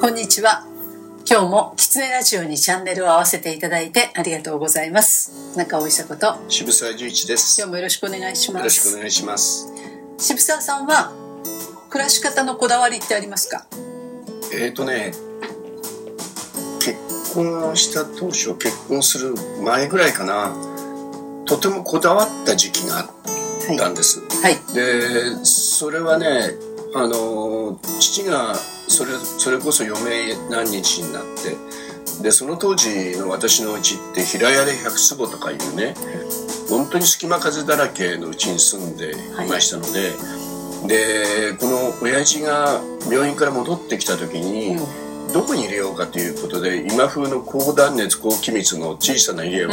こんにちは。今日もキツネラジオにチャンネルを合わせていただいてありがとうございます。中尾久子と渋沢十一です。よ今日もよろしくお願いします。ろしくお願いします。渋沢さんは暮らし方のこだわりってありますか？えっ、ー、とね、結婚をした当初、結婚する前ぐらいかな、とてもこだわった時期があったんです。はい。で、それはね、あの、父がそれ、それこそ余命何日になって、で、その当時の私の家って平屋で100坪とかいうね、本当に隙間風だらけのうちに住んでいましたので、でこの親父が病院から戻ってきた時に、どこに入れようかということで今風の高断熱高気密の小さな家を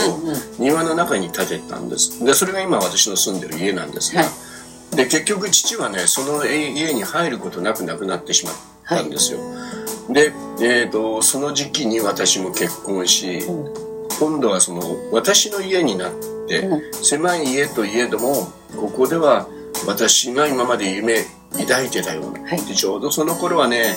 庭の中に建てたんです。でそれが今私の住んでる家なんですが、はい。で結局父はねその家に入ることなく亡くなってしまったんですよ、で、えー、とその時期に私も結婚し、今度はその私の家になって、う狭い家といえどもここでは私が今まで夢抱いてたような、はい。でちょうどその頃はね、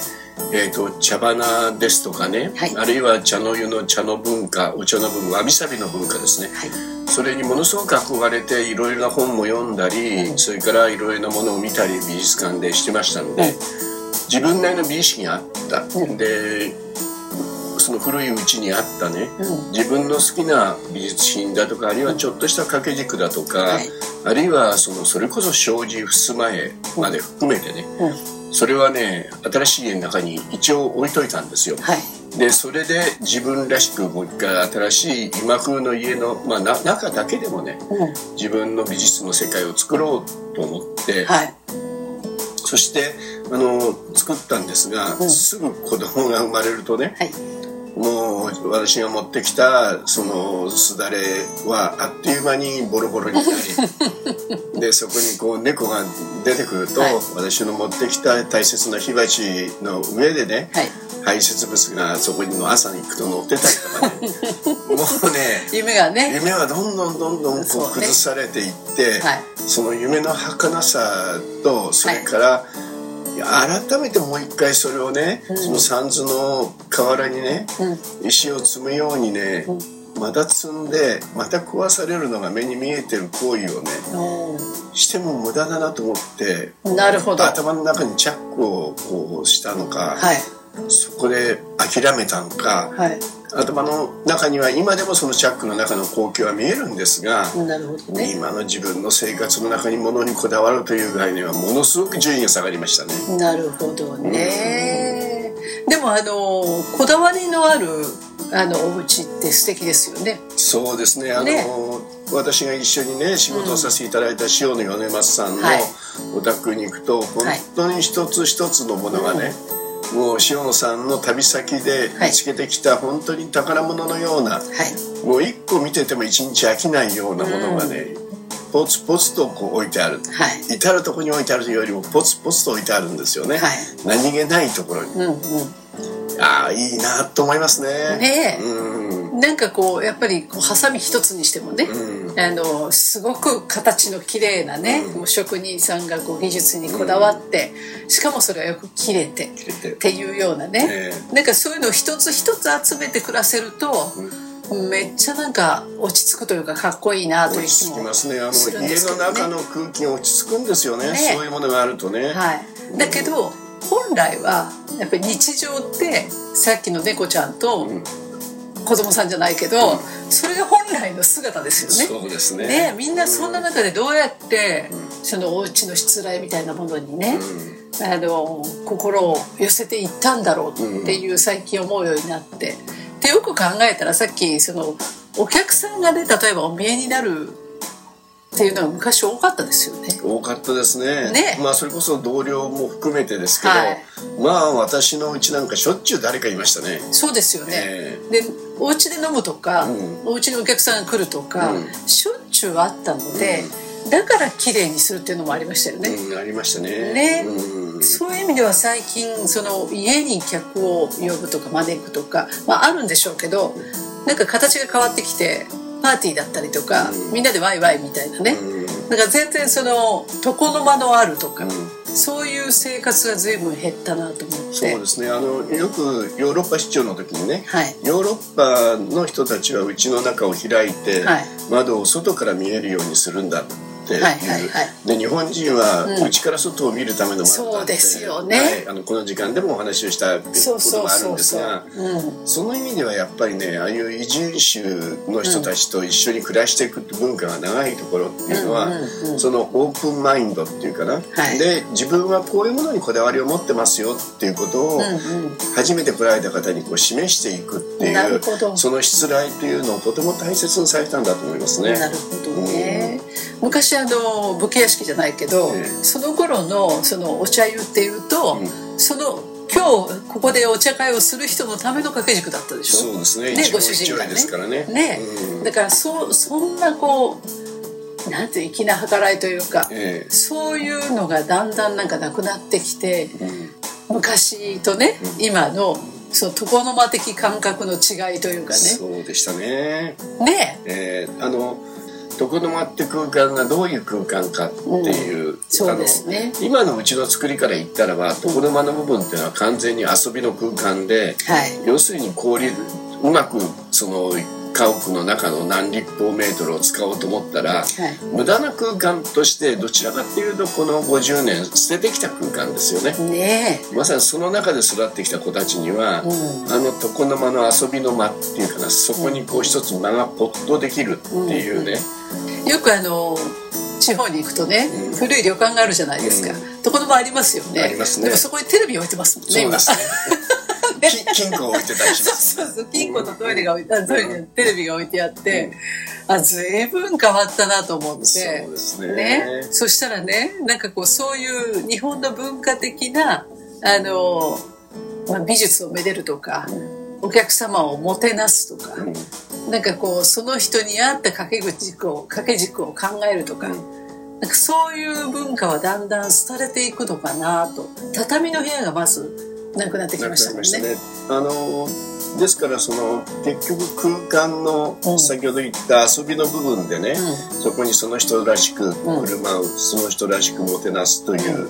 えー、と茶花ですとかね、はい。あるいは茶の湯の茶の文化お茶の文化わびさびの文化ですね。はい。それにものすごく憧れていろいろな本も読んだり、それからいろいろなものを見たり美術館でしてましたので、はい自分なりの美意識があった、うんでその古いうちにあったね、うん自分の好きな美術品だとかあるいはちょっとした掛け軸だとか、はいあるいはそのそれこそ障子襖絵まで含めてね、うん。それはね新しい家の中に一応置いといたんですよ。はい。でそれで自分らしくもう一回新しい今風の家の、まあ、な中だけでもねうん。自分の美術の世界を作ろうと思って、はい。そしてあの作ったんですが、うんすぐ子供が生まれるとねはい。もう私が持ってきたそのすだれはあっという間にボロボロになり でそこにこう猫が出てくると、はい私の持ってきた大切な火鉢の上でね、はい。排泄物がそこにの朝に行くと乗ってたりとかねもうね 夢がね。夢はどんどんどんどんこう崩されていってはい。その夢の儚さとそれから、いや改めてもう一回それをね、うんその三途の河原にねうん。石を積むようにね、また積んでまた壊されるのが目に見えてる行為をねおしても無駄だなと思ってーなるほど。は頭の中にチャックをこうしたのか、い。そこで諦めたのかはい。頭の中には今でもそのチャックの中の光景は見えるんですが、なるほどね。今の自分の生活の中に物にこだわるという概念はものすごく順位が下がりましたね。なるほどね。でもあのこだわりのあるあのお家って素敵ですよね。そうですね。あの、ね私が一緒にね仕事をさせていただいた塩野米松さんのはいお宅に行くと、本当に一つ一つのものがね、もう塩野さんの旅先で見つけてきた本当に宝物のような、はい。もう一個見てても一日飽きないようなものがね、ポツポツとこう置いてある。はい。至る所に置いてあるというよりもポツポツと置いてあるんですよね。はい何気ないところに。うんうん。ああ、いいなと思いますね。ねえうん。なんかこうやっぱりこうハサミ一つにしてもね、うんあのすごく形の綺麗なね、うん。もう職人さんがこう技術にこだわって、しかもそれがよく切れてっていうようなね、えなんかそういうのを一つ一つ集めて暮らせると、めっちゃなんか落ち着くというかかっこいいなという気もきますね。あの、家の中の空気が落ち着くんですよね。ね。そういうものがあるとね。はい、だけど本来はやっぱり日常ってさっきの猫ちゃんとん子供さんじゃないけど、それが本来の姿ですよね。そうですね。ね、みんなそんな中でどうやって、そのお家のしつらいみたいなものにね、あの心を寄せていったんだろうっていう最近思うようになって、でよく考えたらさっきそのお客さんがね例えばお見えになるっていうのが昔多かったですよね。多かったですね。ねまあそれこそ同僚も含めてですけど、はいまあ私のうちなんかしょっちゅう誰かいましたね。そうですよね。えでお家で飲むとか、うんお家にお客さんが来るとか、うんしょっちゅうあったので、だから綺麗にするっていうのもありましたよね。うん、ありましたね。ねうんそういう意味では最近その家に客を呼ぶとか招くとか、まあ、あるんでしょうけどなんか形が変わってきてパーティーだったりとか、うん。みんなでワイワイみたいなね、うん。だから全然その床の間のあるとか、うん。そういう生活が随分減ったなと思って。そうですね。あのよくヨーロッパ出張の時にねはい。ヨーロッパの人たちはうちの中を開いて、はい。窓を外から見えるようにするんだ。っていう、はいはいはい。で日本人はうん。内から外を見るための窓だって、そうですよね。はい、あのこの時間でもお話をしたことそうそうもあるそうそうんですがうん。その意味ではやっぱりねああいう移住種の人たちと一緒に暮らしていく文化が長いところっていうのは、うんうんうんそのオープンマインドっていうかな、はい。で自分はこういうものにこだわりを持ってますよっていうことを、うんうん。初めて来られた方にこう示していくっていうなるほど。その失礼というのをとても大切にされたんだと思いますね。なるほどね、昔あの武家屋敷じゃないけど、ええ。その頃のそのお茶湯っていうと、その今日ここでお茶会をする人のための掛け軸だったでしょ？そうですね。ねご主人がね。会ですからね。ね、うん。だからそそんなこうなんて粋な計らいというか、えそういうのがだんだんなんかなくなってきてえうん。昔とね、今のその床の間的感覚の違いというかね。そうでしたね。ね。えーあの床の間って空間がどういう空間かっていう、そうですね。今のうちの作りから言ったらば床の間の部分っていうのは完全に遊びの空間で、はい。要するに氷うまくその家屋の中の何立方メートルを使おうと思ったら、はい。無駄な空間としてどちらかっていうとこの50年捨ててきた空間ですよね。ねまさにその中で育ってきた子たちには、うん。あの床の間の遊びの間っていうかなそこにこう一つ間がポッとできるっていうね、えよくあの地方に行くとね、うん。古い旅館があるじゃないですか、床の間ありますよね。ありますね。でもそこにテレビ置いてますもんねそうで金庫を置いてたりしますそうそう金庫とトイレが置いてあトイレにテレビが置いてあって、あ随分変わったなと思って。そうですね。ね。そしたらねなんかこうそういう日本の文化的なあの、まあ、美術をめでるとか、お客様をもてなすとか、うん。なんかこうその人に合った掛け軸を掛け軸を考えるとか、なんかそういう文化はだんだん廃れていくのかなと。畳の部屋がまずなくなってきましたもんね。ね。あのですからその結局空間のうん。先ほど言った遊びの部分でね、うそこにその人らしくうん。振る舞う、その人らしくもてなすという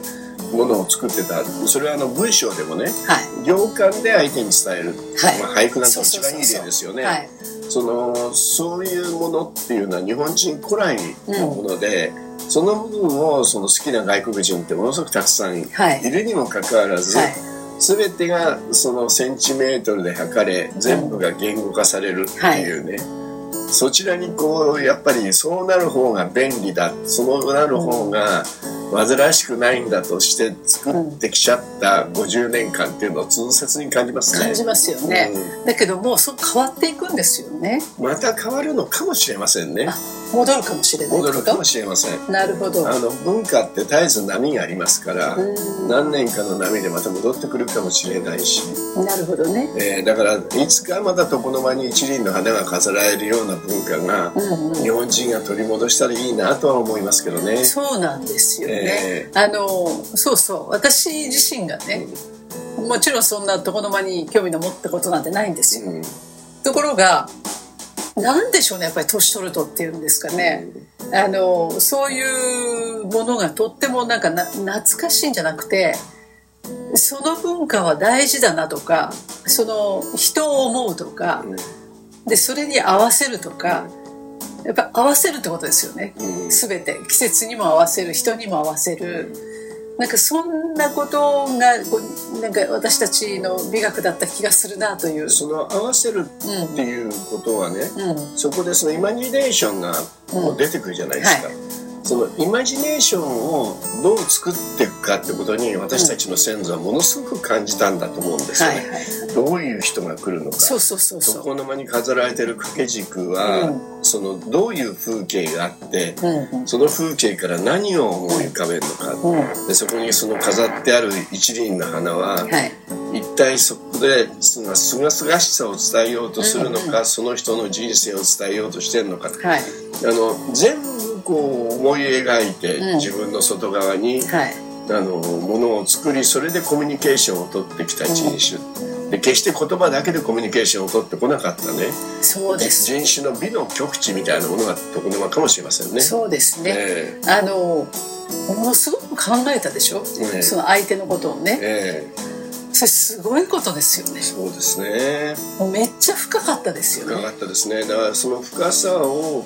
ものを作ってた。それはあの文章でもねん、はい。行間で相手に伝える、はい。まあ、俳句なんて一番いい例ですよね。はい。そのそういうものっていうのは日本人古来のもので、その部分をその好きな外国人ってものすごくたくさんいはい。るにもかかわらず、はい全てがそのセンチメートルで測れ全部が言語化されるっていうね、そちらにこうやっぱりそうなる方が便利だそうなる方が煩わしくないんだとして作ってきちゃった50年間っていうのを痛切に感じますね。感じますよね、うだけどもうそう変わっていくんですよね。また変わるのかもしれませんね。あ戻るかもしれない戻るかもしれません。なるほど。あの文化って絶えず波がありますからうん。何年かの波でまた戻ってくるかもしれないし、なるほどね。えーだからいつかまた床の間に一輪の花が飾られるような文化がうんうん。日本人が取り戻したらいいなとは思いますけどね。そうなんですよね、えあのそうそう。私自身がね、もちろんそんな床の間に興味の持ったことなんてないんですよ、うん。ところがなんでしょうねやっぱり年取るとっていうんですかね、あのそういうものがとってもなんかな懐かしいんじゃなくてその文化は大事だなとかその人を思うとかでそれに合わせるとかやっぱ合わせるってことですよね、うん。全て。季節にも合わせる人にも合わせる、なんかそんなことがこうなんか私たちの美学だった気がするなという。その合わせるっていうことはね、うんそこでそのイマジネーションがこう出てくるじゃないですか。はそのイマジネーションをどう作っていくかってことに私たちの先祖はものすごく感じたんだと思うんですよね。はいはいどういう人が来るのか。そうそうそうそう。床の間に飾られてる掛け軸は、そのどういう風景があって、うんうん。その風景から何を思い浮かべるのか、うん。でそこにその飾ってある一輪の花は、はい。一体そこでそのすがすがしさを伝えようとするのか、その人の人生を伝えようとしてるのか、はい。あの全部こう思い描いて、うん。自分の外側に、はい。あのものを作りそれでコミュニケーションを取ってきた人種、で決して言葉だけでコミュニケーションを取ってこなかったね。そうです。人種の美の極致みたいなものが床の間かもしれませんね。そうですね、えあのものすごく考えたでしょ、ええ。その相手のことをね。ええ。それすごいことですよね。そうですね。もうめっちゃ深かったですよね。深かったですね。だからその深さを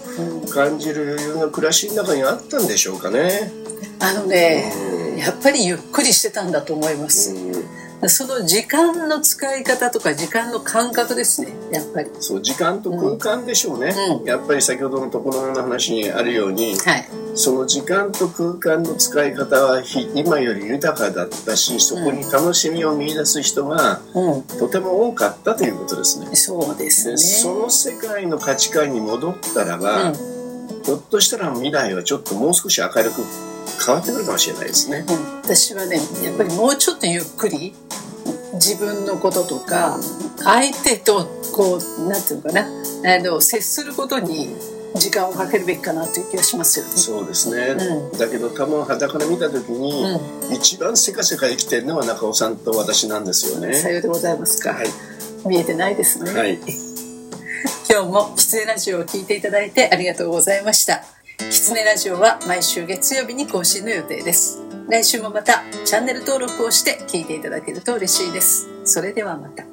感じる余裕が暮らしの中にあったんでしょうかね。あのね、うん。やっぱりゆっくりしてたんだと思います、うんその時間の使い方とか時間の感覚ですねやっぱり。そう時間と空間でしょうね、うん。やっぱり先ほどのところの話にあるようにはい。その時間と空間の使い方はひ今より豊かだったしそこに楽しみを見出す人がうん。とても多かったということですね。そうですね。でその世界の価値観に戻ったらば、うん。ひょっとしたら未来はちょっともう少し明るく変わってくるかもしれないですね。うん。私はねやっぱりもうちょっとゆっくり自分のこととか相手とこうなんていうのかなあの接することに時間をかけるべきかなという気がしますよね。そうですね、うだけど多分肌から見た時に、一番せかせか生きてるのは中尾さんと私なんですよさね。ようでございますか。はい、見えてないですね。はい 今日もキツネラジオを聞いていただいてありがとうございました。キツネラジオは毎週月曜日に更新の予定です。来週もまたチャンネル登録をして聞いていただけると嬉しいです。それではまた。